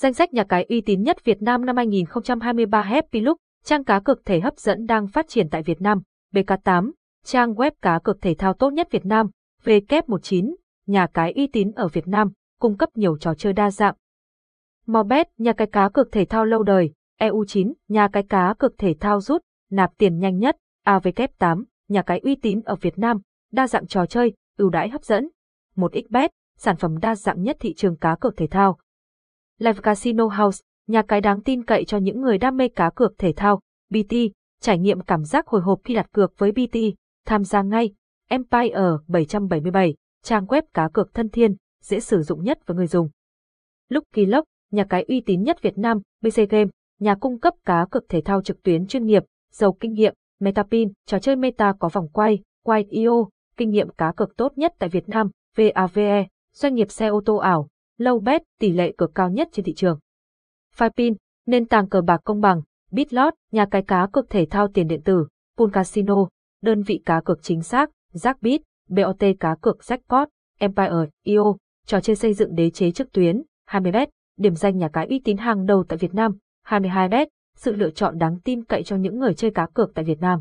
Danh sách nhà cái uy tín nhất Việt Nam năm 2023 Happy Look, trang cá cược thể hấp dẫn đang phát triển tại Việt Nam. BK8, trang web cá cược thể thao tốt nhất Việt Nam. W19, nhà cái uy tín ở Việt Nam, cung cấp nhiều trò chơi đa dạng. Mobet, nhà cái cá cược thể thao lâu đời. EU9, nhà cái cá cược thể thao rút, nạp tiền nhanh nhất. AVK8, nhà cái uy tín ở Việt Nam, đa dạng trò chơi, ưu đãi hấp dẫn. 1xBet, sản phẩm đa dạng nhất thị trường cá cược thể thao. Live Casino House, nhà cái đáng tin cậy cho những người đam mê cá cược thể thao. BT, trải nghiệm cảm giác hồi hộp khi đặt cược với BT, tham gia ngay. Empire 777, trang web cá cược thân thiên, dễ sử dụng nhất với người dùng. Lucky Lock, nhà cái uy tín nhất Việt Nam, BC Game, nhà cung cấp cá cược thể thao trực tuyến chuyên nghiệp, giàu kinh nghiệm, Metapin, trò chơi meta có vòng quay, White.io, kinh nghiệm cá cược tốt nhất tại Việt Nam, VAVE, doanh nghiệp xe ô tô ảo, low bet, tỷ lệ cược cao nhất trên thị trường. Fipin, nền tảng cờ bạc công bằng, Bitlot, nhà cái cá cược thể thao tiền điện tử, Pool Casino, đơn vị cá cược chính xác, Jackbit, BOT cá cược Jackpot, Empire, IO, trò chơi xây dựng đế chế trực tuyến, 20bet, điểm danh nhà cái uy tín hàng đầu tại Việt Nam, 22bet, sự lựa chọn đáng tin cậy cho những người chơi cá cược tại Việt Nam.